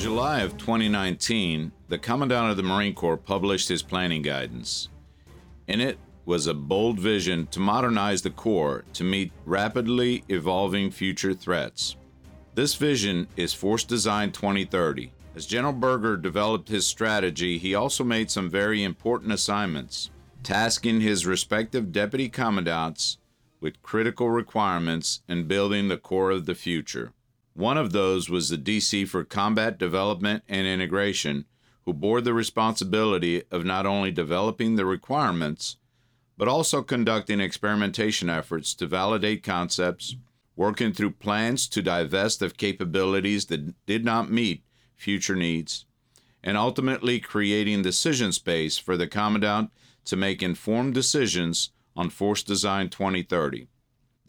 July of 2019, the Commandant of the Marine Corps published his planning guidance. In it was a bold vision to modernize the Corps to meet rapidly evolving future threats. This vision is Force Design 2030. As General Berger developed his strategy, he also made some very important assignments, tasking his respective deputy commandants with critical requirements in building the Corps of the future. One of those was the DC for Combat Development and Integration, who bore the responsibility of not only developing the requirements, but also conducting experimentation efforts to validate concepts, working through plans to divest of capabilities that did not meet future needs, and ultimately creating decision space for the Commandant to make informed decisions on Force Design 2030.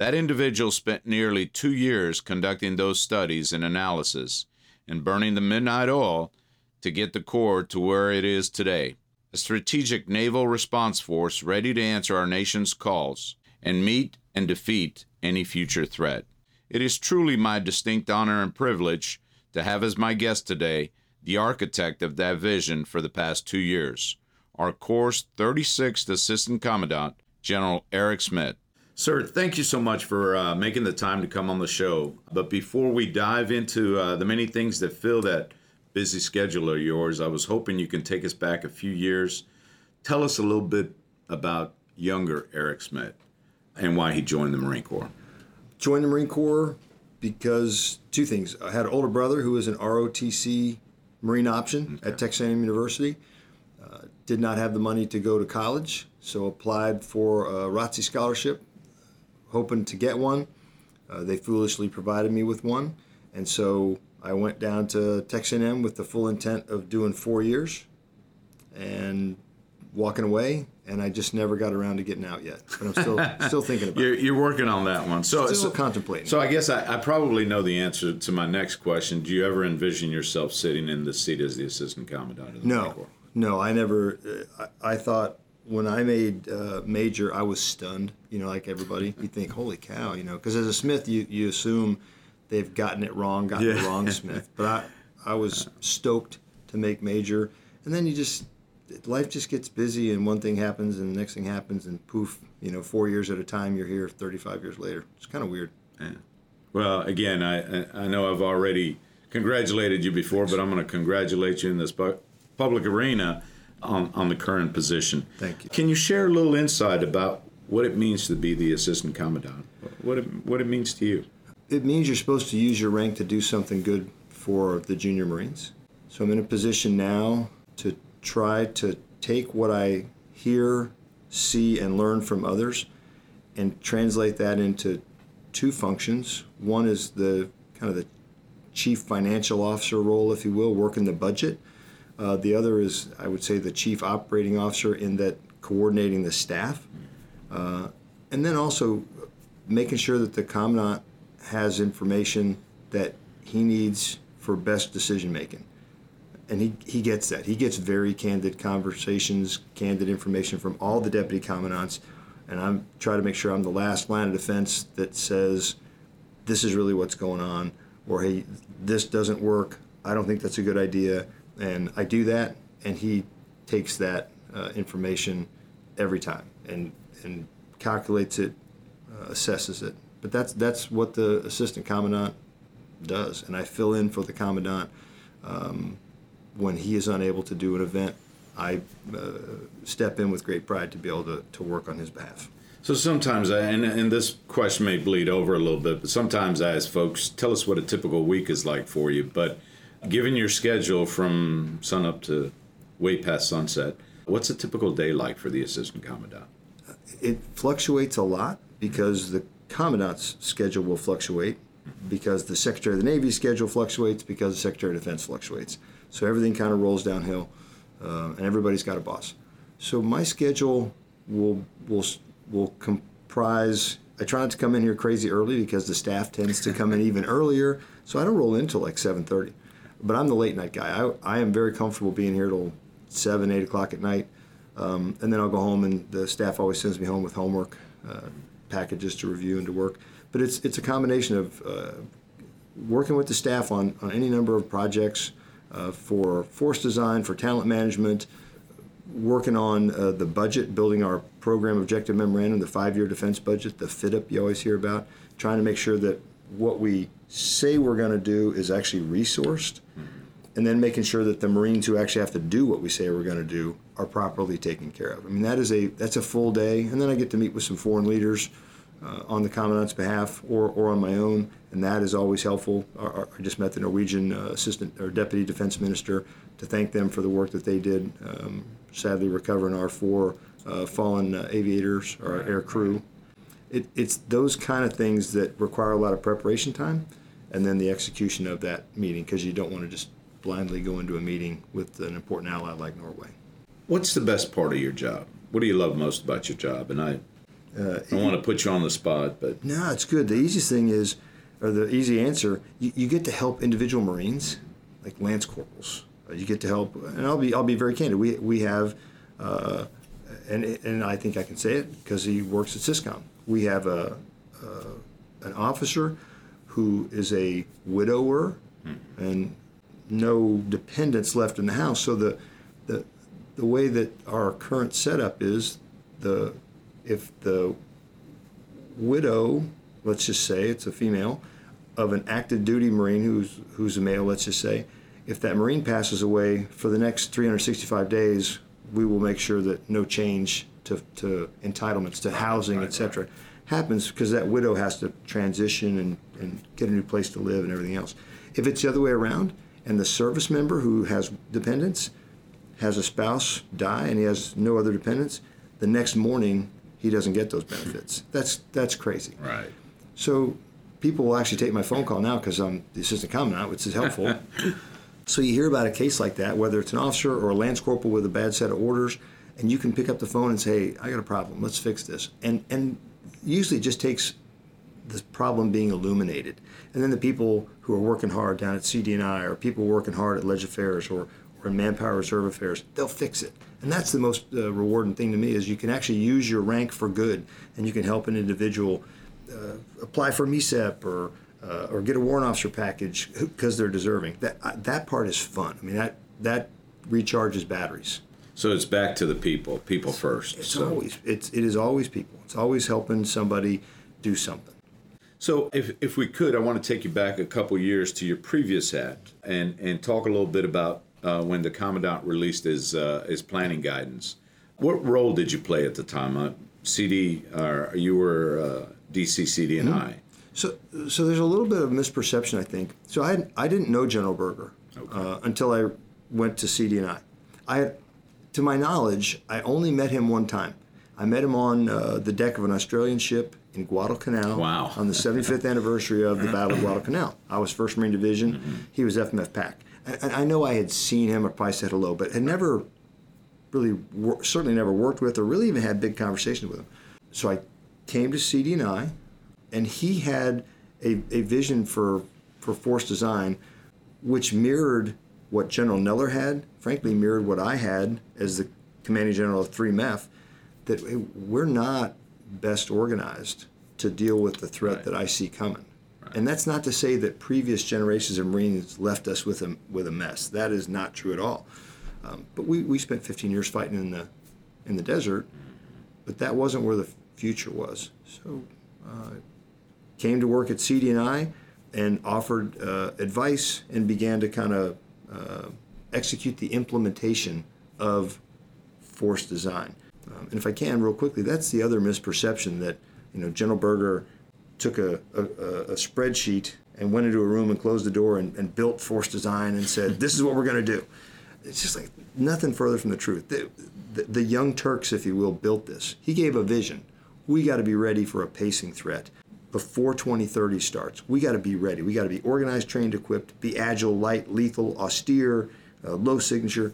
That individual spent nearly two years conducting those studies and analysis and burning the midnight oil to get the Corps to where it is today a strategic naval response force ready to answer our nation's calls and meet and defeat any future threat. It is truly my distinct honor and privilege to have as my guest today the architect of that vision for the past two years, our Corps' 36th Assistant Commandant, General Eric Smith. Sir, thank you so much for uh, making the time to come on the show. But before we dive into uh, the many things that fill that busy schedule of yours, I was hoping you can take us back a few years. Tell us a little bit about younger Eric Smith and why he joined the Marine Corps. Joined the Marine Corps because two things. I had an older brother who was an ROTC Marine option okay. at Texas A&M University. Uh, did not have the money to go to college, so applied for a ROTC scholarship, hoping to get one. Uh, they foolishly provided me with one, and so I went down to Texas A&M with the full intent of doing four years, and walking away, and I just never got around to getting out yet. But I'm still still thinking about you're, it. You're working on that one. So still so, contemplating. So I guess I, I, probably know the answer to my next question. Do you ever envision yourself sitting in the seat as the assistant commandant of the no, Corps? No, I never. Uh, I, I, thought when I made uh, major, I was stunned. You know, like everybody, you think, "Holy cow!" You know, because as a Smith, you you assume they've gotten it wrong, gotten yeah. the wrong Smith. But I I was stoked to make major, and then you just life just gets busy and one thing happens and the next thing happens and poof, you know, four years at a time you're here 35 years later. It's kind of weird. Yeah. Well, again, I I know I've already congratulated you before, but I'm going to congratulate you in this public arena on, on the current position. Thank you. Can you share a little insight about what it means to be the assistant commandant? What it, what it means to you? It means you're supposed to use your rank to do something good for the junior Marines. So I'm in a position now to try to take what I hear, see, and learn from others and translate that into two functions. One is the kind of the chief financial officer role, if you will, working the budget. Uh, the other is, I would say, the chief operating officer in that coordinating the staff. Uh, and then also making sure that the commandant has information that he needs for best decision making and he, he gets that. He gets very candid conversations, candid information from all the deputy commandants, and I'm trying to make sure I'm the last line of defense that says, this is really what's going on, or hey, this doesn't work. I don't think that's a good idea, and I do that, and he takes that uh, information every time and and calculates it, uh, assesses it. But that's that's what the assistant commandant does, and I fill in for the commandant. Um, when he is unable to do an event, I uh, step in with great pride to be able to, to work on his behalf. So sometimes, I, and, and this question may bleed over a little bit, but sometimes I ask folks, tell us what a typical week is like for you. But given your schedule from sun up to way past sunset, what's a typical day like for the assistant commandant? It fluctuates a lot because the commandant's schedule will fluctuate, because the Secretary of the Navy's schedule fluctuates, because the Secretary of Defense fluctuates. So everything kind of rolls downhill, uh, and everybody's got a boss. So my schedule will will will comprise. I try not to come in here crazy early because the staff tends to come in even earlier. So I don't roll in till like 7:30. But I'm the late night guy. I, I am very comfortable being here till seven, eight o'clock at night, um, and then I'll go home and the staff always sends me home with homework uh, packages to review and to work. But it's it's a combination of uh, working with the staff on, on any number of projects uh, for force design, for talent management, working on uh, the budget, building our program objective memorandum, the five-year defense budget, the FYDP you always hear about, trying to make sure that what we say we're going to do is actually resourced, and then making sure that the Marines who actually have to do what we say we're going to do are properly taken care of. I mean, that is a that's a full day, and then I get to meet with some foreign leaders uh, on the commandant's behalf or, or on my own, and that is always helpful. I, I just met the Norwegian uh, assistant or deputy defense minister to thank them for the work that they did. Um, sadly, recovering our four uh, fallen uh, aviators or air crew. It, it's those kind of things that require a lot of preparation time, and then the execution of that meeting because you don't want to just blindly go into a meeting with an important ally like Norway. What's the best part of your job? What do you love most about your job? And I uh, I don't want to put you on the spot, but no, it's good. The easiest thing is, or the easy answer, you, you get to help individual Marines, like lance corporals. Uh, you get to help, and I'll be I'll be very candid. We we have, uh, and and I think I can say it because he works at Syscom. We have a, uh, an officer who is a widower hmm. and no dependents left in the house. So the the the way that our current setup is the if the widow, let's just say it's a female, of an active duty Marine who's who's a male, let's just say, if that Marine passes away for the next 365 days, we will make sure that no change to, to entitlements to housing, right, etc., right. happens because that widow has to transition and, and get a new place to live and everything else. If it's the other way around, and the service member who has dependents has a spouse die and he has no other dependents, the next morning he doesn't get those benefits. That's that's crazy. Right. So people will actually take my phone call now because I'm um, the assistant commandant, which is helpful. so you hear about a case like that, whether it's an officer or a lance corporal with a bad set of orders, and you can pick up the phone and say, "I got a problem. Let's fix this." And and usually it just takes the problem being illuminated, and then the people who are working hard down at CD&I or people working hard at Ledge Affairs or or in Manpower Reserve Affairs, they'll fix it. And that's the most uh, rewarding thing to me is you can actually use your rank for good, and you can help an individual uh, apply for MECEP or uh, or get a warrant officer package because they're deserving. That uh, that part is fun. I mean that that recharges batteries. So it's back to the people, people first. It's so. always it's it is always people. It's always helping somebody do something. So if, if we could, I want to take you back a couple years to your previous hat and, and talk a little bit about uh, when the commandant released his uh, his planning guidance. What role did you play at the time? Uh, CD, or you were uh, DC CD and mm-hmm. I. So, so there's a little bit of misperception, I think. So I I didn't know General Berger okay. Uh, until I went to CD and I. I, to my knowledge, I only met him one time. I met him on uh, the deck of an Australian ship in Guadalcanal wow. on the 75th anniversary of the Battle of Guadalcanal. I was 1st Marine Division. Mm-hmm. He was FMF PAC and I know I had seen him or probably said hello, but had never really, wor- certainly never worked with or really even had big conversations with him. So I came to CD&I, and he had a, a vision for, for force design which mirrored what General Neller had, frankly, mirrored what I had as the commanding general of 3 MEF, that we're not best organized to deal with the threat right. that I see coming. And that's not to say that previous generations of Marines left us with a, with a mess. That is not true at all. Um, but we, we spent 15 years fighting in the, in the desert, but that wasn't where the future was. So uh, came to work at CD&I and offered uh, advice and began to kind of uh, execute the implementation of force design. Um, and if I can, real quickly, that's the other misperception that you know General Berger took a, a, a, spreadsheet and went into a room and closed the door and, and built force design and said, this is what we're going to do. It's just like nothing further from the truth. The, the, the young Turks, if you will, built this. He gave a vision. We got to be ready for a pacing threat before 2030 starts. We got to be ready. We got to be organized, trained, equipped, be agile, light, lethal, austere, uh, low signature.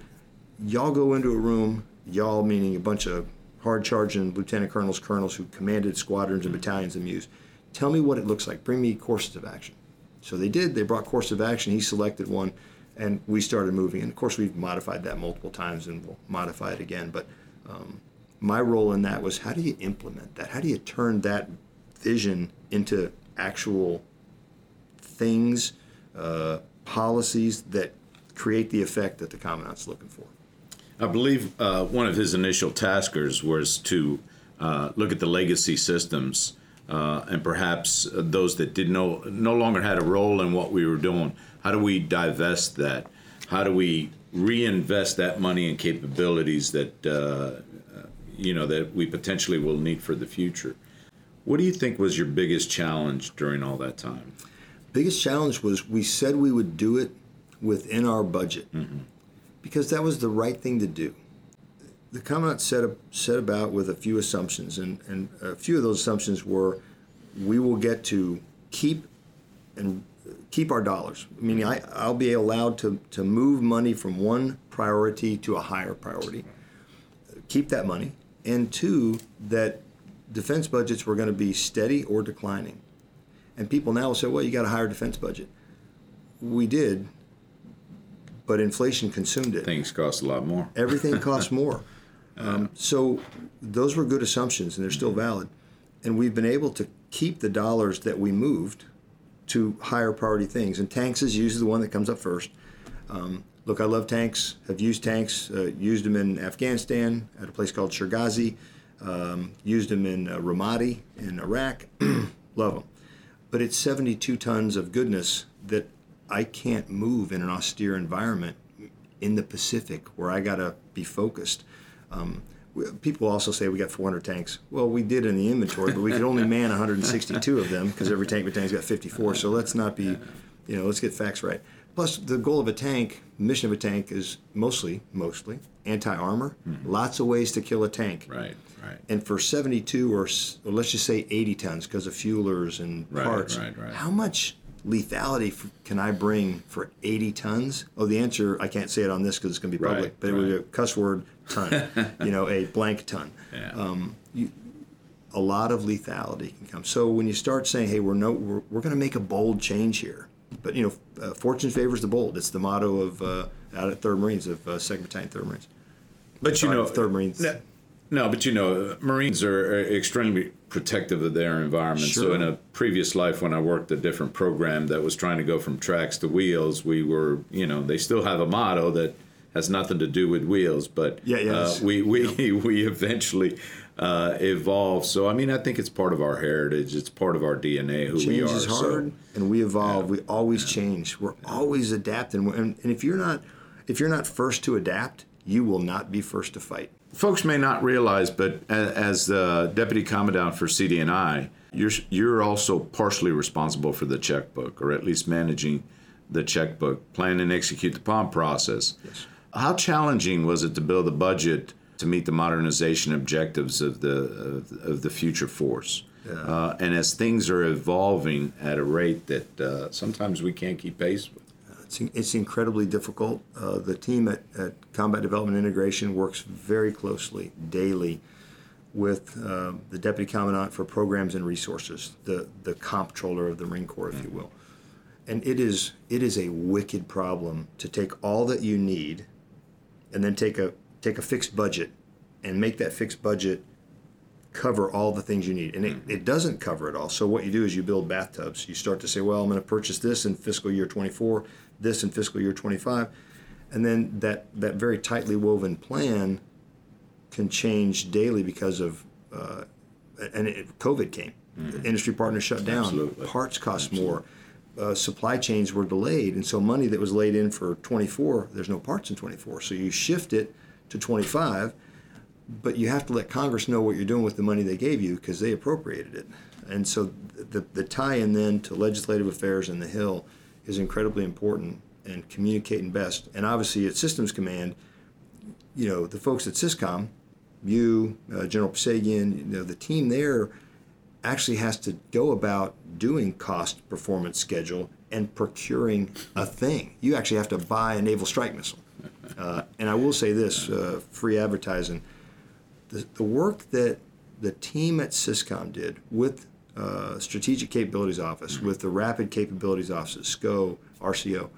Y'all go into a room, y'all meaning a bunch of hard charging lieutenant colonels, colonels who commanded squadrons and battalions of MEUs Tell me what it looks like. Bring me courses of action. So they did. They brought course of action. He selected one, and we started moving. And of course, we've modified that multiple times, and we'll modify it again. But um, my role in that was how do you implement that? How do you turn that vision into actual things, uh, policies that create the effect that the commandant's looking for. I believe uh, one of his initial taskers was to uh, look at the legacy systems uh, and perhaps those that did no no longer had a role in what we were doing. How do we divest that? How do we reinvest that money and capabilities that uh, you know that we potentially will need for the future? What do you think was your biggest challenge during all that time? Biggest challenge was we said we would do it within our budget mm-hmm. Because that was the right thing to do. The commandant set, up, set about with a few assumptions, and, and a few of those assumptions were we will get to keep and keep our dollars. Meaning, I, I'll be allowed to, to move money from one priority to a higher priority, keep that money, and two, that defense budgets were going to be steady or declining. And people now will say, well, you got a higher defense budget. We did, but inflation consumed it. Things cost a lot more. Everything costs more. Um, so those were good assumptions, and they're still valid. And we've been able to keep the dollars that we moved to higher priority things. And tanks is usually the one that comes up first. Um, look, I love tanks. Have used tanks. Uh, used them in Afghanistan at a place called Shergazi. Um, used them in uh, Ramadi in Iraq. love them. But it's 72 tons of goodness that I can't move in an austere environment in the Pacific where I got to be focused. Um, people also say we got 400 tanks. Well, we did in the inventory, but we could only man 162 of them because every tank tank has got 54. So let's not be, you know, let's get facts right. Plus, the goal of a tank, mission of a tank, is mostly, mostly anti-armor. Mm-hmm. Lots of ways to kill a tank. Right, right. And for 72 or, or let's just say 80 tons because of fuelers and right, parts, right, right. how much lethality can I bring for 80 tons? Oh, the answer I can't say it on this because it's going to be public, right, but it would be a cuss word ton, you know, a blank ton. Yeah. Um, you, a lot of lethality can come. So when you start saying, "Hey, we're no, we're, we're going to make a bold change here," but you know, uh, fortune favors the bold. It's the motto of uh, out at Third Marines of uh, Second Battalion, Third Marines. But Sorry, you know, Third Marines. No, no, but you know, Marines are extremely protective of their environment. Sure. So in a previous life, when I worked a different program that was trying to go from tracks to wheels, we were, you know, they still have a motto that has nothing to do with wheels, but yeah, yes. uh, we we yeah. we eventually uh, evolve. So I mean, I think it's part of our heritage. It's part of our DNA. Who change we are. Change is hard, so, and we evolve. Yeah. We always yeah. change. We're always adapting. And, and if you're not if you're not first to adapt, you will not be first to fight. Folks may not realize, but as the deputy commandant for CD&I, you're you're also partially responsible for the checkbook, or at least managing the checkbook, plan and execute the POM process. Yes. How challenging was it to build a budget to meet the modernization objectives of the of, of the future force? Yeah. Uh, and as things are evolving at a rate that uh, sometimes we can't keep pace with. It's, it's incredibly difficult. Uh, the team at, at, Combat Development Integration works very closely daily with uh, the Deputy Commandant for Programs and Resources, the, the comptroller of the Marine Corps, if you will. And it is, it is a wicked problem to take all that you need and then take a take a fixed budget and make that fixed budget cover all the things you need. And it, it doesn't cover it all. So what you do is you build bathtubs. You start to say, well, I'm going to purchase this in fiscal year 24, this in fiscal year 25. And then that, that very tightly woven plan can change daily because of, uh, and it, COVID came. Mm-hmm. Industry partners shut down. Absolutely. Parts cost Absolutely. more uh, supply chains were delayed, and so money that was laid in for 24, there's no parts in 24. So you shift it to 25, but you have to let Congress know what you're doing with the money they gave you because they appropriated it. And so the, the tie-in then to legislative affairs and the Hill is incredibly important and communicating best. And obviously at Systems Command, you know, the folks at SYSCOM, you, uh, General Pasagian, you know, the team there actually has to go about doing cost performance schedule and procuring a thing. You actually have to buy a naval strike missile. Uh, and I will say this uh, free advertising the, the work that the team at SYSCOM did with uh, Strategic Capabilities Office, with the Rapid Capabilities Office, SCO, RCO,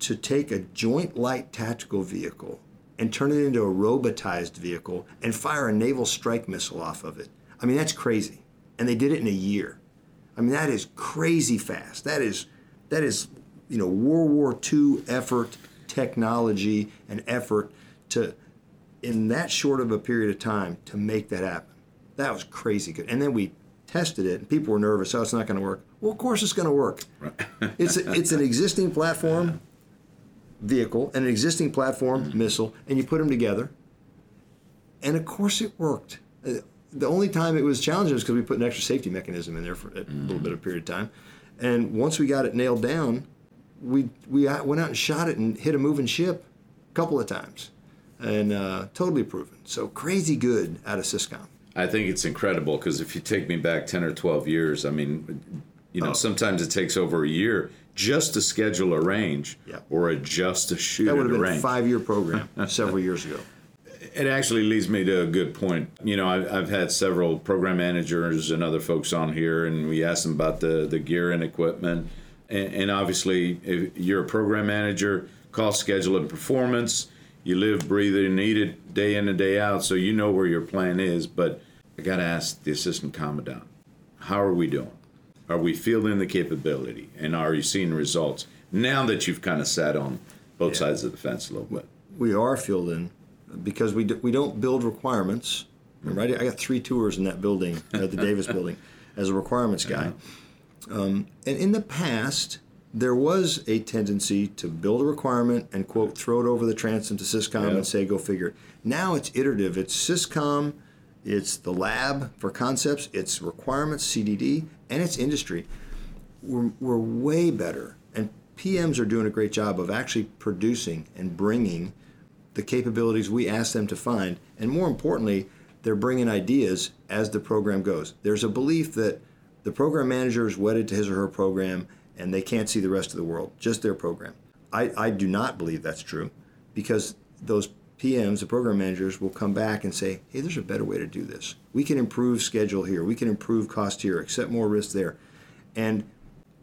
to take a joint light tactical vehicle and turn it into a robotized vehicle and fire a naval strike missile off of it. I mean, that's crazy and they did it in a year. I mean, that is crazy fast. That is, that is, you know, World War II effort technology and effort to, in that short of a period of time, to make that happen. That was crazy good. And then we tested it, and people were nervous. Oh, it's not going to work. Well, of course it's going to work. Right. it's a, it's an existing platform vehicle and an existing platform mm-hmm. missile, and you put them together, and of course it worked. Uh, the only time it was challenging was because we put an extra safety mechanism in there for a mm-hmm. little bit of period of time, and once we got it nailed down, we we went out and shot it and hit a moving ship a couple of times, and uh, totally proven. So crazy good out of Syscom. I think it's incredible because if you take me back 10 or 12 years, I mean, you know, oh. sometimes it takes over a year just to schedule a range or adjust a shoot. That would have been range. a five year program several years ago. It actually leads me to a good point. You know, I've, I've had several program managers and other folks on here, and we asked them about the, the gear and equipment. And, and obviously, if you're a program manager, cost, schedule, and performance you live, breathe it, and eat it day in and day out, so you know where your plan is. But I got to ask the assistant commandant, how are we doing? Are we fielding the capability, and are you seeing results now that you've kind of sat on both yeah. sides of the fence a little bit? We are fielding because we do, we don't build requirements. Right, I got three tours in that building at the Davis building as a requirements guy. Um, and in the past, there was a tendency to build a requirement and quote throw it over the transom to Syscom yep. and say go figure. Now it's iterative. It's Syscom, it's the lab for concepts, it's requirements CDD, and it's industry. We're, we're way better, and PMs are doing a great job of actually producing and bringing the capabilities we ask them to find, and more importantly, they're bringing ideas as the program goes. There's a belief that the program manager is wedded to his or her program and they can't see the rest of the world, just their program. I, I do not believe that's true because those PMs, the program managers, will come back and say, hey, there's a better way to do this. We can improve schedule here, we can improve cost here, accept more risk there. And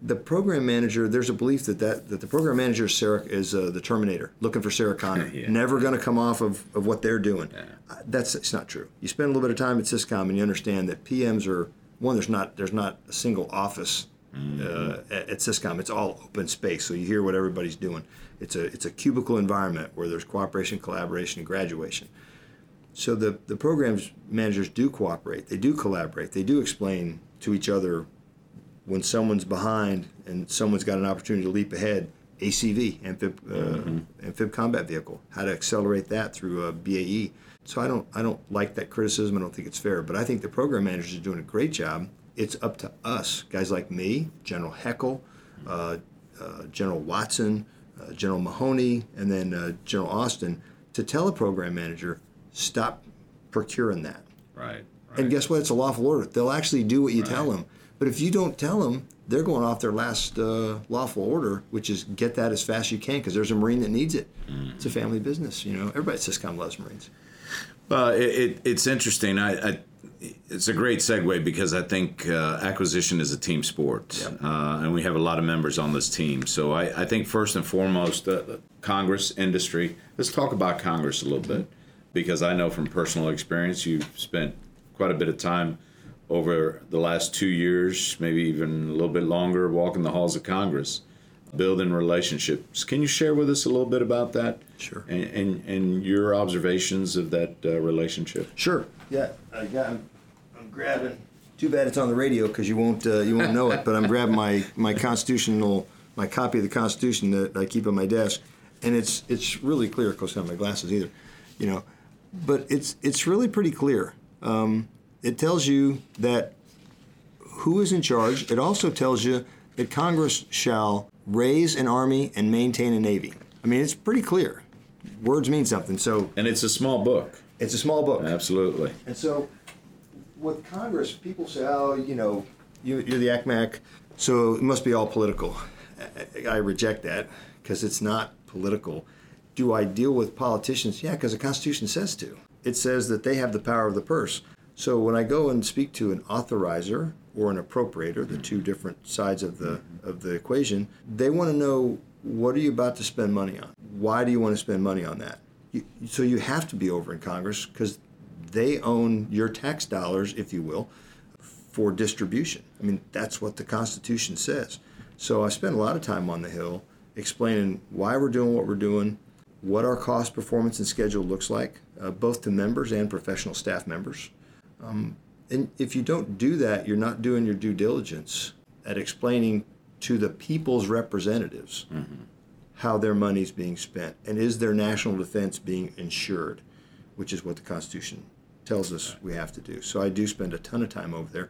the program manager, there's a belief that, that, that the program manager is, Sarah, is uh, the Terminator, looking for Sarah Connor, yeah. never going to come off of, of what they're doing. Yeah. Uh, that's it's not true. You spend a little bit of time at Syscom and you understand that PMs are one. There's not there's not a single office uh, at, at Syscom. It's all open space, so you hear what everybody's doing. It's a it's a cubicle environment where there's cooperation, collaboration, and graduation. So the the programs managers do cooperate. They do collaborate. They do explain to each other when someone's behind and someone's got an opportunity to leap ahead. ACV, amphib, uh, mm-hmm. amphib combat vehicle, how to accelerate that through a BAE. So I don't I don't like that criticism. I don't think it's fair, but I think the program managers are doing a great job it's up to us, guys like me, General Heckl, uh, uh, General Watson, uh, General Mahoney, and then uh, General Austin, to tell a program manager, stop procuring that. Right. right. And guess what? It's a lawful order. They'll actually do what you right. tell them. But if you don't tell them, they're going off their last uh, lawful order, which is get that as fast as you can because there's a Marine that needs it. Mm. It's a family business, you know. Everybody at Syscom loves Marines. Well, it, it, it's interesting. I, I it's a great segue because I think uh, acquisition is a team sport, yep. uh, and we have a lot of members on this team. So I, I think first and foremost, uh, Congress, industry. Let's talk about Congress a little bit because I know from personal experience you've spent quite a bit of time over the last two years, maybe even a little bit longer, walking the halls of Congress, building relationships. Can you share with us a little bit about that? Sure. And and, and your observations of that uh, relationship. Sure. Yeah, I got. I'm, I'm grabbing. Too bad it's on the radio because you won't uh, you won't know it. But I'm grabbing my my constitutional my copy of the Constitution that I keep on my desk, and it's it's really clear. Of course, I don't have my glasses either, you know, but it's it's really pretty clear. Um, it tells you that who is in charge. It also tells you that Congress shall raise an army and maintain a navy. I mean, it's pretty clear. Words mean something. So, and it's a small book. It's a small book. Absolutely. And so, with Congress, people say, "Oh, you know, you, are the ACMC, so it must be all political." I, I reject that because it's not political. Do I deal with politicians? Yeah, because the Constitution says to. It says that they have the power of the purse. So when I go and speak to an authorizer or an appropriator, the two different sides of the of the equation, they want to know what are you about to spend money on? Why do you want to spend money on that? You, so you have to be over in Congress because they own your tax dollars, if you will, for distribution. I mean, that's what the Constitution says. So I spent a lot of time on the Hill explaining why we're doing what we're doing, what our cost, performance, and schedule looks like, uh, both to members and professional staff members. Um, and if you don't do that, you're not doing your due diligence at explaining to the people's representatives mm-hmm. how their money's being spent and is their national defense being insured, which is what the Constitution tells us we have to do. So I do spend a ton of time over there.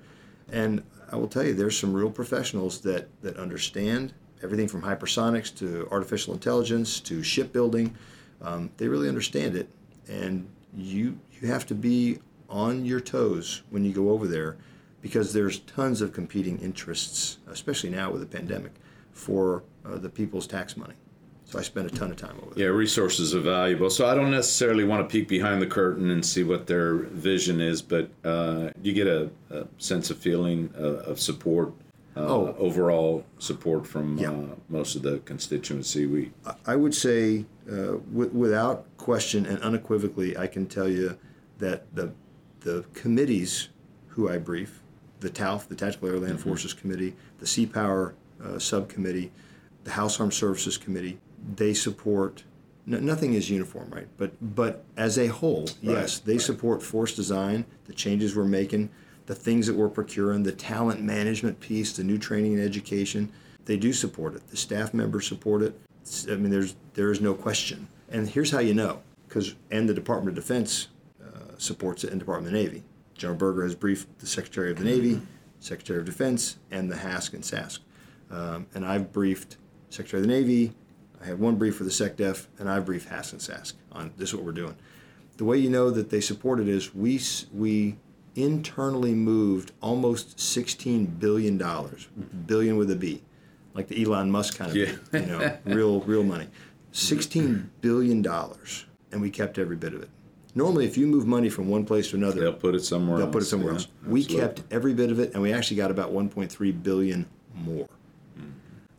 And I will tell you, there's some real professionals that, that understand everything from hypersonics to artificial intelligence to shipbuilding. Um, they really understand it. And you, you have to be on your toes when you go over there because there's tons of competing interests, especially now with the pandemic, for uh, the people's tax money. So I spend a ton of time over there. Yeah, resources are valuable. So I don't necessarily want to peek behind the curtain and see what their vision is, but uh, you get a, a, sense of feeling uh, of support, uh, oh. overall support from yeah. Uh, most of the constituency. We, I would say, uh, w- without question and unequivocally, I can tell you that the the committees who I brief, the TALF, the Tactical Air Land mm-hmm. Forces Committee, the Sea Power uh, Subcommittee, the House Armed Services Committee, they support. No, nothing is uniform, right? But but as a whole, right, yes, they right. support force design, the changes we're making, the things that we're procuring, the talent management piece, the new training and education. They do support it. The staff members support it. I mean, there's there is no question. And here's how you know, because and the Department of Defense supports it, in Department of the Navy. General Berger has briefed the Secretary of the Navy, Secretary of Defense, and the HASC and SASC. Um, and I've briefed Secretary of the Navy. I have one brief for the SecDef, and I've briefed HASC and SASC on this is what we're doing. The way you know that they support it is we we internally moved almost sixteen billion dollars, billion with a B, like the Elon Musk kind of, yeah. you know, real real money. Sixteen billion dollars, and we kept every bit of it. Normally, if you move money from one place to another, they'll put it somewhere. They'll else. put it somewhere yeah, else. We kept every bit of it, and we actually got about 1.3 billion more. Mm-hmm.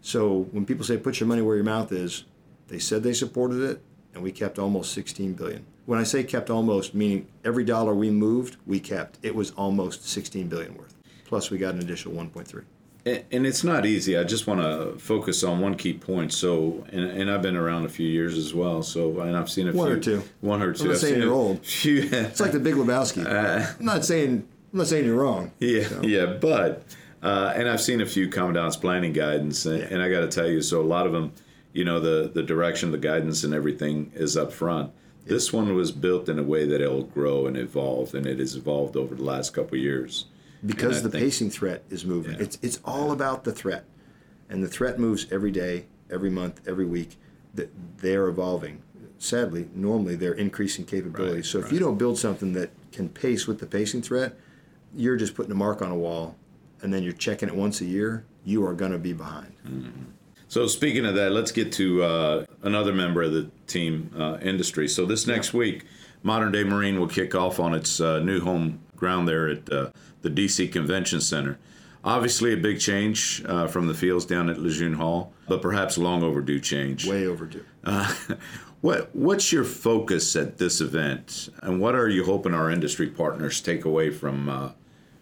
So when people say put your money where your mouth is, they said they supported it, and we kept almost 16 billion. When I say kept almost, meaning every dollar we moved, we kept. It was almost 16 billion worth. Plus, we got an additional 1.3 and it's not easy. I just want to focus on one key point. So, and, and, I've been around a few years as well. So, and I've seen a one few, or two, one or two. I'm not I've saying you're old. Few, it's like the Big Lebowski. Uh, I'm not saying I'm not saying you're wrong. Yeah, so. yeah, but uh, and I've seen a few commandant's planning guidance, and, yeah. and I got to tell you, so a lot of them, you know, the the direction, the guidance, and everything is up front. Yeah. This one was built in a way that it'll grow and evolve, and it has evolved over the last couple years because the pacing threat is moving. Yeah. It's it's all about the threat, and the threat moves every day, every month, every week. That they're evolving. Sadly, normally they're increasing capabilities. Right, so if you don't build something that can pace with the pacing threat, you're just putting a mark on a wall, and then you're checking it once a year. You are going to be behind. Mm-hmm. So speaking of that, let's get to uh, another member of the team uh, industry. So this next yeah. week, Modern Day Marine will kick off on its uh, new home ground there at uh, the DC Convention Center. Obviously, a big change uh, from the fields down at Lejeune Hall, but perhaps long overdue change. Way overdue. Uh, what What's your focus at this event, and what are you hoping our industry partners take away from, uh,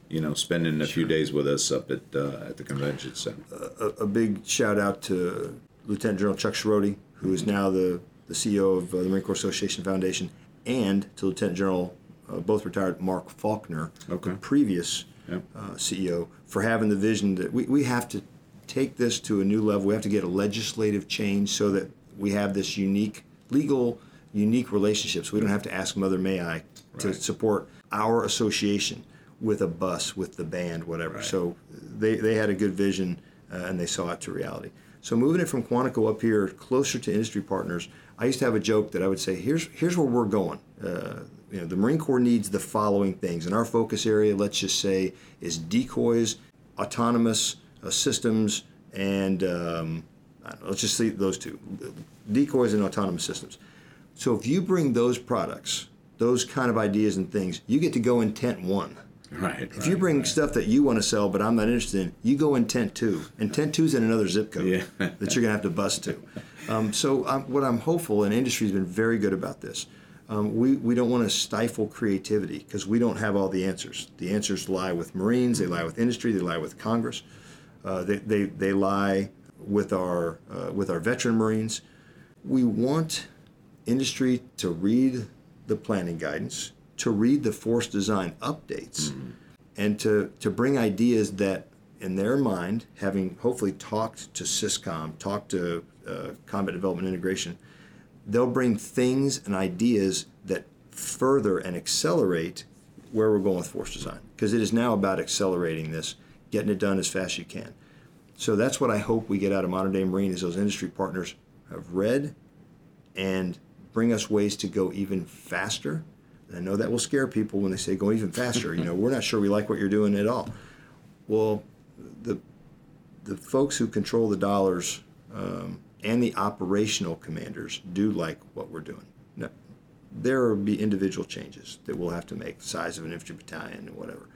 you know, spending a sure. few days with us up at uh, at the convention center? A, a, big shout out to Lieutenant General Chuck Schroede, who is now the the CEO of uh, the Marine Corps Association Foundation, and to Lieutenant General uh, both retired Mark Faulkner, okay. the previous yep. uh, CEO, for having the vision that we, we have to take this to a new level. We have to get a legislative change so that we have this unique legal unique relationship. So we don't have to ask Mother May I to right. support our association with a bus, with the band, whatever. Right. So they, they had a good vision uh, and they saw it to reality. So moving it from Quantico up here closer to industry partners, I used to have a joke that I would say, here's here's where we're going. Uh, you know, the Marine Corps needs the following things. And our focus area, let's just say, is decoys, autonomous uh, systems, and um, let's just see those two decoys and autonomous systems. So if you bring those products, those kind of ideas and things, you get to go in tent one. Right. If right, you bring right. stuff that you want to sell, but I'm not interested in, you go in tent two, and tent two is in another zip code yeah. that you're gonna have to bust to. Um, so I'm, what I'm hopeful, and industry has been very good about this. Um, we, we don't want to stifle creativity because we don't have all the answers. The answers lie with Marines, they lie with industry, they lie with Congress, uh, they, they, they lie with our uh, with our veteran Marines. We want industry to read the planning guidance, to read the force design updates, mm-hmm. and to to bring ideas that in their mind, having hopefully talked to SYSCOM, talked to uh, Combat Development Integration, they'll bring things and ideas that further and accelerate where we're going with force design because it is now about accelerating this, getting it done as fast as you can. So that's what I hope we get out of modern day Marine is those industry partners have read and bring us ways to go even faster. And I know that will scare people when they say go even faster. you know, we're not sure we like what you're doing at all. Well, the the folks who control the dollars um, and the operational commanders do like what we're doing. Now, there will be individual changes that we'll have to make, size of an infantry battalion and whatever.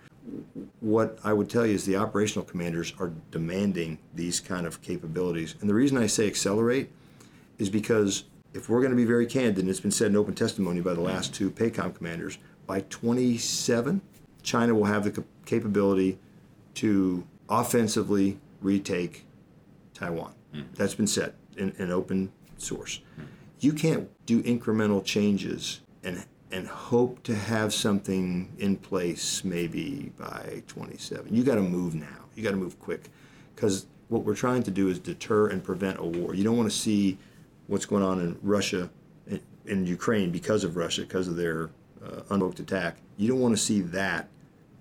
What I would tell you is the operational commanders are demanding these kind of capabilities. And the reason I say accelerate is because if we're going to be very candid, and it's been said in open testimony by the last two PACOM commanders, by 27, China will have the capability to offensively retake Taiwan. Mm. That's been said in, in open source. You can't do incremental changes and and hope to have something in place maybe by 27. You got to move now. You got to move quick because what we're trying to do is deter and prevent a war. You don't want to see what's going on in Russia, in, in Ukraine because of Russia, because of their uh, unprovoked attack. You don't want to see that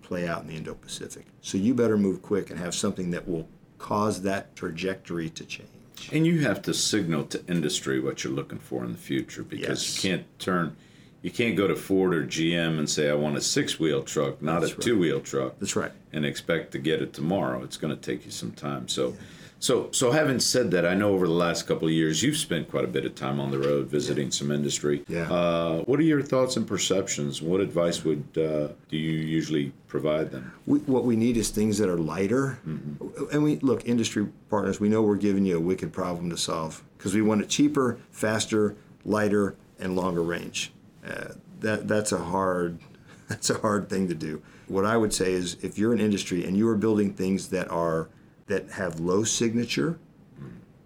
play out in the Indo Pacific. So you better move quick and have something that will cause that trajectory to change. And you have to signal to industry what you're looking for in the future because yes. you can't turn you can't go to Ford or GM and say I want a six-wheel truck, not That's a right. two-wheel truck. That's right. And expect to get it tomorrow. It's going to take you some time. So yeah. So, so having said that, I know over the last couple of years you've spent quite a bit of time on the road visiting yeah. some industry. Yeah. Uh, what are your thoughts and perceptions? What advice would uh, do you usually provide them? We, what we need is things that are lighter. Mm-hmm. And we look, industry partners. We know we're giving you a wicked problem to solve because we want it cheaper, faster, lighter, and longer range. Uh, that that's a hard that's a hard thing to do. What I would say is, if you're an industry and you are building things that are that have low signature,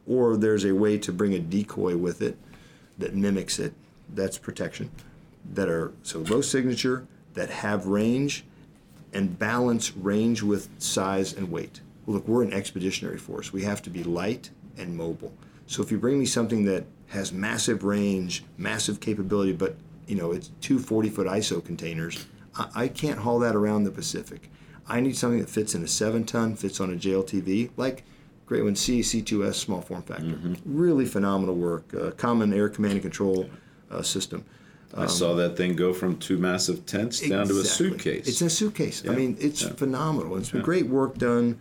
or there's a way to bring a decoy with it that mimics it. That's protection. That are so low signature that have range and balance range with size and weight. Look, we're an expeditionary force. We have to be light and mobile. So if you bring me something that has massive range, massive capability, but you know it's two 40 foot ISO containers, I can't haul that around the Pacific. I need something that fits in a seven ton, fits on a JLTV, like Great One C, C2S small form factor. Mm-hmm. Really phenomenal work. Uh, common air command and control uh, system. Um, I saw um, that thing go from two massive tents exactly. down to a suitcase. It's a suitcase. Yeah. I mean, it's yeah. phenomenal. It's been yeah. great work done,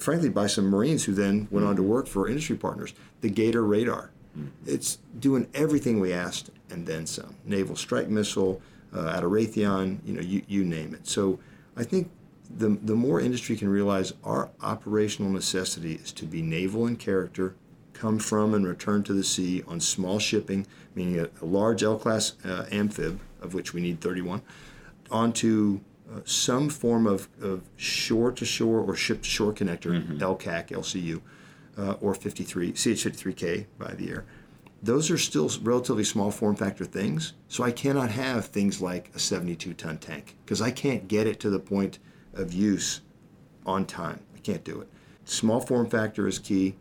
frankly, by some Marines who then went mm-hmm. on to work for industry partners. The G/ATOR radar. Mm-hmm. It's doing everything we asked and then some. Naval strike missile, uh, out of Raytheon, you know, you, you name it. So I think the, the more industry can realize our operational necessity is to be naval in character, come from and return to the sea on small shipping, meaning a, a large L class uh, amphib, of which we need 31, onto uh, some form of, of shore to shore or ship to shore connector, mm-hmm. LCAC, LCU, uh, or 53, CH53K by the air. Those are still relatively small form factor things. So I cannot have things like a 72 ton tank because I can't get it to the point of use on time. I can't do it. Small form factor is key,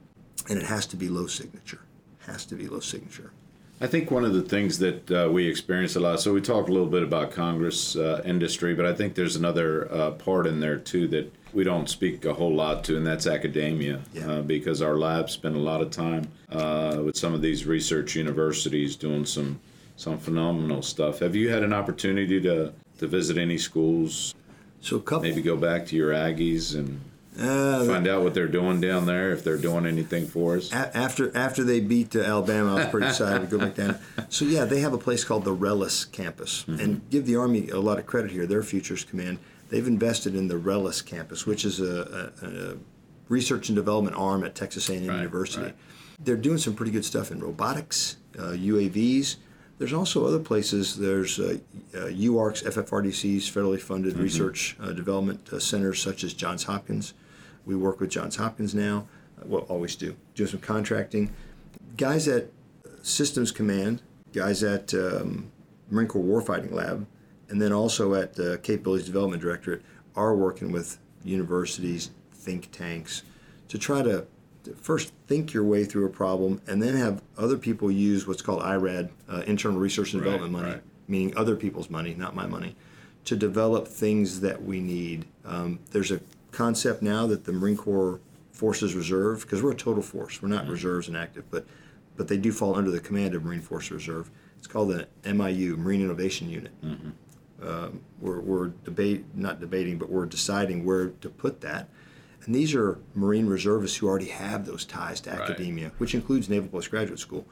and it has to be low signature. Has to be low signature. I think one of the things that uh, we experience a lot. So we talked a little bit about Congress uh, industry, but I think there's another uh, part in there too that we don't speak a whole lot to, and that's academia, yeah. Uh, because our labs spend a lot of time uh, with some of these research universities doing some some phenomenal stuff. Have you had an opportunity to to visit any schools so a couple. Maybe go back to your Aggies and uh, find out what they're doing down there if they're doing anything for us. After after they beat uh, Alabama, I was pretty excited to go back down. So yeah, they have a place called the Rellis campus, mm-hmm. and give the Army a lot of credit here. Their Futures Command, they've invested in the Rellis campus, which is a, a, a research and development arm at Texas A&M right, University. Right. They're doing some pretty good stuff in robotics, uh, UAVs. There's also other places. There's uh, uh, UARCs, FFRDCs, federally funded mm-hmm. research uh, development uh, centers such as Johns Hopkins. We work with Johns Hopkins now. Well, always do. Do some contracting. Guys at Systems Command, guys at um, Marine Corps Warfighting Lab, and then also at the Capabilities Development Directorate are working with universities, think tanks, to try to first think your way through a problem and then have other people use what's called IRAD, uh, internal research and development Right, money, right. meaning other people's money, not my money, to develop things that we need. Um, there's a concept now that the Marine Corps Forces Reserve, because we're a total force, we're not reserves and active, but but they do fall under the command of Marine Force Reserve. It's called the MIU, Marine Innovation Unit. Um, we're, we're debate not debating, but we're deciding where to put that. And these are Marine reservists who already have those ties to Right. academia, which includes Naval Postgraduate School.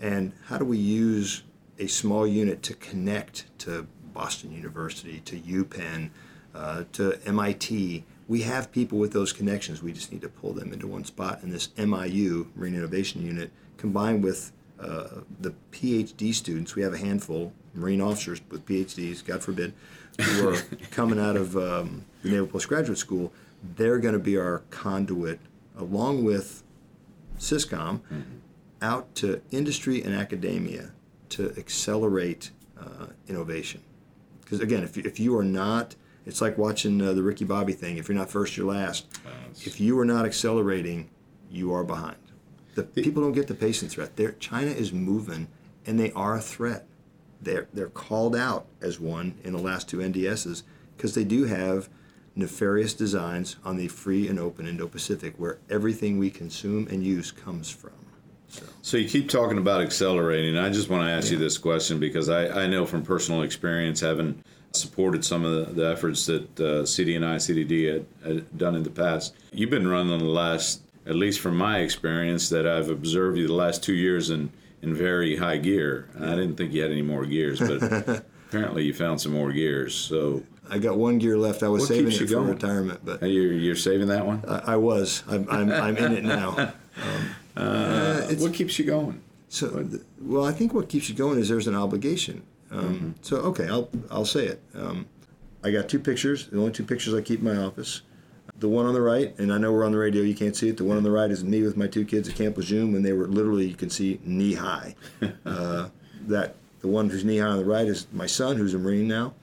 And how do we use a small unit to connect to Boston University, to UPenn, uh, to MIT? We have people with those connections. We just need to pull them into one spot. And this MIU, Marine Innovation Unit, combined with uh, the PhD students, we have a handful, Marine officers with PhDs, God forbid, who are coming out of um, the Naval Postgraduate School. They're going to be our conduit, along with SysCom, out to industry and academia to accelerate uh, innovation. Because again, if you, if you are not, it's like watching uh, the Ricky Bobby thing. If you're not first, you're last. If you are not accelerating, you are behind. The people don't get the pacing threat. They're, China is moving, and they are a threat. They're they're called out as one in the last two NDSs because they do have nefarious designs on the free and open Indo-Pacific, where everything we consume and use comes from. So. So you keep talking about accelerating. I just want to ask you this question because I, I know from personal experience, having supported some of the, the efforts that uh, CD&I, CDD had, had done in the past. You've been running the last, at least from my experience, that I've observed you the last two years in, in very high gear. I didn't think you had any more gears, but apparently you found some more gears. So I got one gear left. I was What saving it for going? retirement, but uh, you're, you're saving that one? I, I was. I'm, I'm, I'm in it now. Um, uh, it's- what keeps you going? So, well, I think what keeps you going is there's an obligation. Um, So, okay, I'll I'll say it. Um, I got two pictures. The only two pictures I keep in my office. The one on the right, and I know we're on the radio, you can't see it. The one on the right is me with my two kids at Camp Lejeune when they were literally, you can see knee high. Uh, that the one who's knee high on the right is my son, who's a Marine now.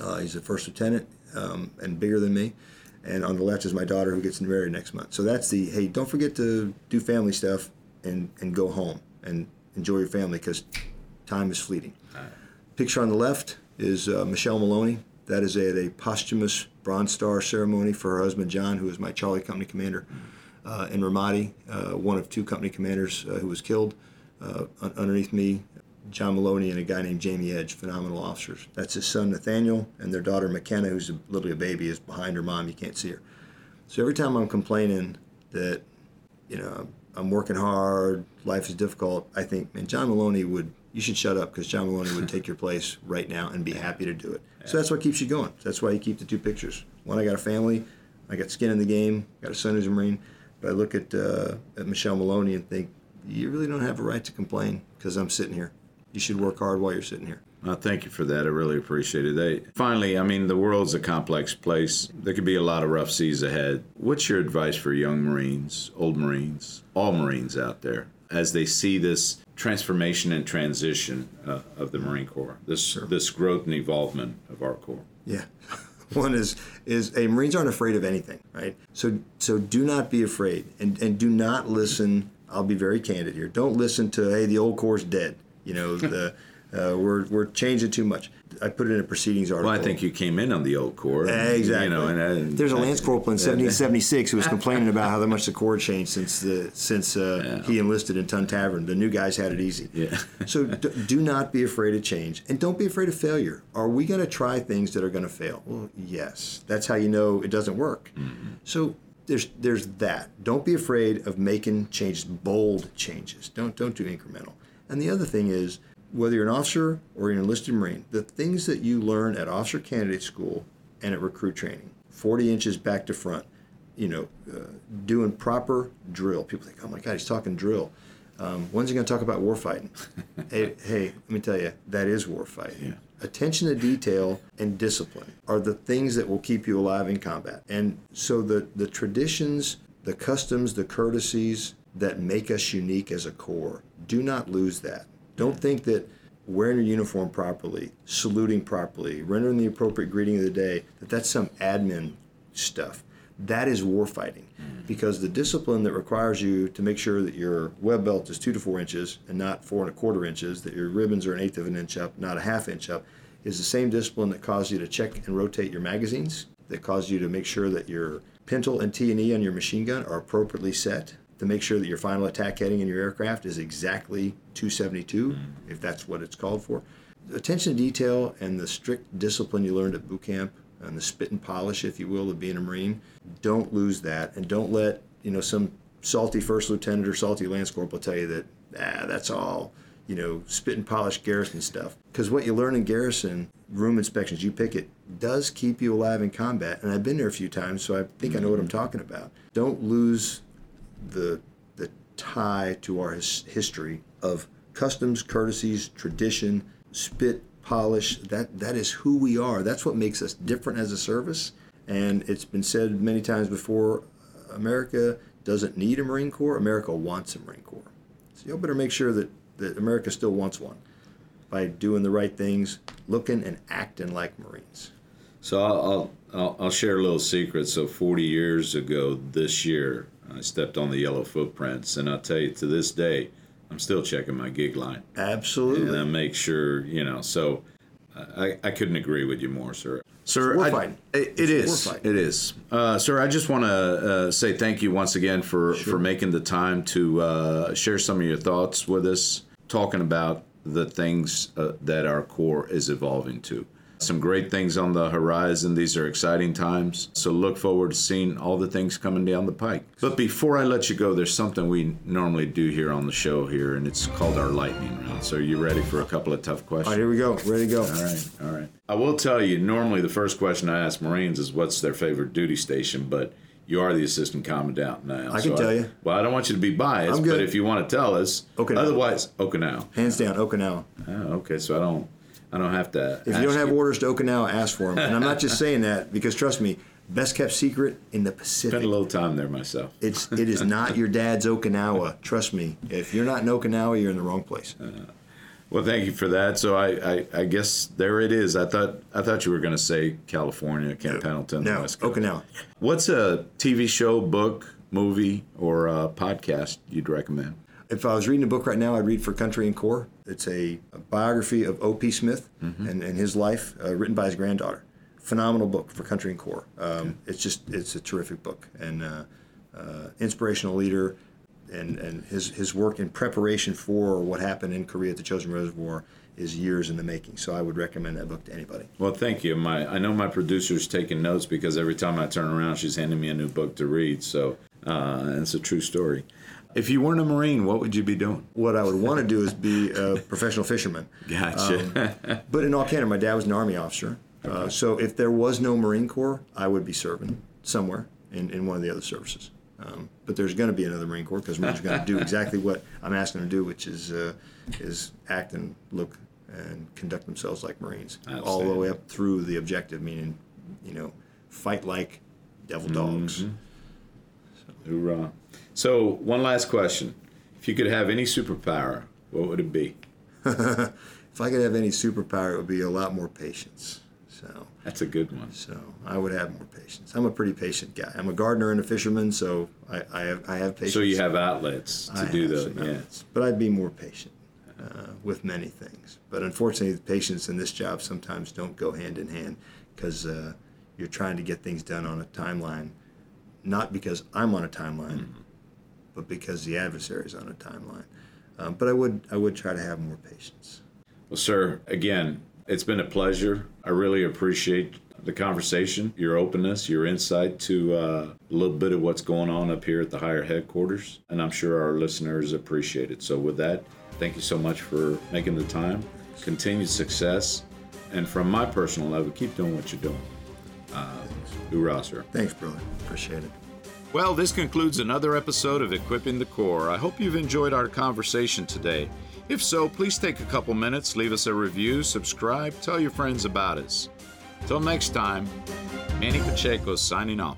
Uh, he's a first lieutenant um, and bigger than me. And on the left is my daughter who gets married next month. So that's the hey, don't forget to do family stuff and, and go home and enjoy your family because time is fleeting. Picture on the left is uh, Michelle Maloney. That is at a posthumous Bronze Star ceremony for her husband John, who is my Charlie Company commander uh, in Ramadi, uh, one of two company commanders uh, who was killed. Uh, un- underneath me, John Maloney and a guy named Jamie Edge, phenomenal officers. That's his son Nathaniel, and their daughter McKenna, who's a, literally a baby, is behind her mom. You can't see her. So every time I'm complaining that, you know, I'm working hard, life is difficult, I think, man, John Maloney would, you should shut up because John Maloney would take your place right now and be happy to do it. So that's what keeps you going. That's why you keep the two pictures. One, I got a family, I got skin in the game, got a son who's a Marine, but I look at, uh, at Michelle Maloney and think, you really don't have a right to complain because I'm sitting here. You should work hard while you're sitting here. Thank you for that. I really appreciate it. They, finally, I mean, the world's a complex place. There could be a lot of rough seas ahead. What's your advice for young Marines, old Marines, all Marines out there as they see this transformation and transition uh, of the Marine Corps, this this growth and evolvement of our Corps? Yeah. One is is a Marines aren't afraid of anything, right? So so do not be afraid and and do not listen. I'll be very candid here. Don't listen to hey the old Corps is dead. You know the uh, we're we're changing too much. I put it in a proceedings article. Well, I think you came in on the old Corps. Exactly. You know, and, and There's a Lance Corporal in 1776 who was complaining about how much the Corps changed since the since uh, he enlisted in Tun Tavern. The new guys had it easy. Yeah. so d- do not be afraid of change, and don't be afraid of failure. Are we going to try things that are going to fail? Well, yes. That's how you know it doesn't work. So there's there's that. Don't be afraid of making changes, bold changes. Don't don't do incremental. And the other thing is whether you're an officer or you're an enlisted Marine, the things that you learn at officer candidate school and at recruit training, 40 inches back to front, you know, uh, doing proper drill. People think, oh my God, he's talking drill. Um, when's he going to talk about warfighting? hey, hey, let me tell you, that is warfighting. Yeah. Attention to detail and discipline are the things that will keep you alive in combat. And so the, the traditions the customs, the courtesies that make us unique as a corps. Do not lose that. Don't think that wearing your uniform properly, saluting properly, rendering the appropriate greeting of the day, that that's some admin stuff. That is warfighting mm. because the discipline that requires you to make sure that your web belt is two to four inches and not four and a quarter inches, that your ribbons are an eighth of an inch up, not a half inch up, is the same discipline that caused you to check and rotate your magazines, that caused you to make sure that your pintle and T&E on your machine gun are appropriately set, to make sure that your final attack heading in your aircraft is exactly 272, if that's what it's called for. Attention to detail and the strict discipline you learned at boot camp and the spit and polish, if you will, of being a Marine, don't lose that and don't let, you know, some salty first lieutenant or salty lance corporal tell you that, ah, that's all, you know, spit and polish garrison stuff. Because what you learn in garrison, room inspections, you pick it, does keep you alive in combat. And I've been there a few times, so I think I know what I'm talking about. Don't lose the the tie to our his, history of customs, courtesies, tradition, spit, polish. That that is who we are. That's what makes us different as a service. And it's been said many times before. America doesn't need a Marine Corps. America wants a Marine Corps. So you better make sure that that America still wants one by doing the right things, looking and acting like Marines. So I'll, I'll, I'll share a little secret. So 40 years ago this year, I stepped on the yellow footprints, and I'll tell you to this day, I'm still checking my gig line. Absolutely. And I make sure, you know, so I, I couldn't agree with you more, sir. Sir, I- fighting. it- It's it is. war fighting. It is. Uh, sir, I just want to uh, say thank you once again for, for making the time to uh, share some of your thoughts with us, talking about the things uh, that our Corps is evolving to. Some great things on the horizon. These are exciting times. So look forward to seeing all the things coming down the pike. But before I let you go, there's something we normally do here on the show here, and it's called our lightning round. So are you ready for a couple of tough questions? All right, here we go. Ready to go. All right, all right. I will tell you, normally the first question I ask Marines is what's their favorite duty station, but you are the assistant commandant now. I can tell you. Well, I don't want you to be biased, I'm good. but if you want to tell us, Okinawa. otherwise, Okinawa. Hands down, Okinawa. Oh, okay, so I don't, I don't have to. If you don't have orders to Okinawa, ask for them. And I'm not just saying that because trust me, best kept secret in the Pacific. spent a little time there myself. It's it is not your dad's Okinawa. Trust me. If you're not in Okinawa, you're in the wrong place. Well, thank you for that. So I, I, I guess there it is. I thought, I thought you were going to say California, Camp Pendleton, No, West Coast. Okinawa. What's a TV show, book, movie, or uh podcast you'd recommend? If I was reading a book right now, I'd read For Country and Corps. It's a, a biography of O.P. Smith and, and his life, uh, written by his granddaughter. Phenomenal book for Country and Corps. Um, It's just it's a terrific book and uh, uh, inspirational leader, and and his his work in preparation for what happened in Korea at the Chosin Reservoir is years in the making. So I would recommend that book to anybody. Well, thank you. My I know my producer's taking notes because every time I turn around, she's handing me a new book to read. So uh, it's a true story. If you weren't a Marine, what would you be doing? What I would want to do is be a professional fisherman. Gotcha. But in all candor, my dad was an Army officer. Uh, so if there was no Marine Corps, I would be serving somewhere in, in one of the other services. Um, but there's going to be another Marine Corps because Marines are going to do exactly what I'm asking them to do, which is uh, is act and look and conduct themselves like Marines, all the way up through the objective, meaning, you know, fight like devil dogs. Hoorah. So one last question: If you could have any superpower, what would it be? If I could have any superpower, it would be a lot more patience. So. That's a good one. So I would have more patience. I'm a pretty patient guy. I'm a gardener and a fisherman, so I, I have I have patience. So you have outlets to I do those. Yeah. But I'd be more patient uh, with many things. But unfortunately, the patience in this job sometimes don't go hand in hand because uh, you're trying to get things done on a timeline, not because I'm on a timeline, Mm-hmm. But because the adversary is on a timeline. Um, but I would I would try to have more patience. Well, sir, again, it's been a pleasure. I really appreciate the conversation, your openness, your insight to uh, a little bit of what's going on up here at the higher headquarters. And I'm sure our listeners appreciate it. So, with that, thank you so much for making the time. Continued success. And from my personal level, keep doing what you're doing. Uh, hoorah, sir. Thanks, brother. Appreciate it. Well, this concludes another episode of Equipping the Corps. I hope you've enjoyed our conversation today. If so, please take a couple minutes, leave us a review, subscribe, tell your friends about us. Till next time, Manny Pacheco signing off.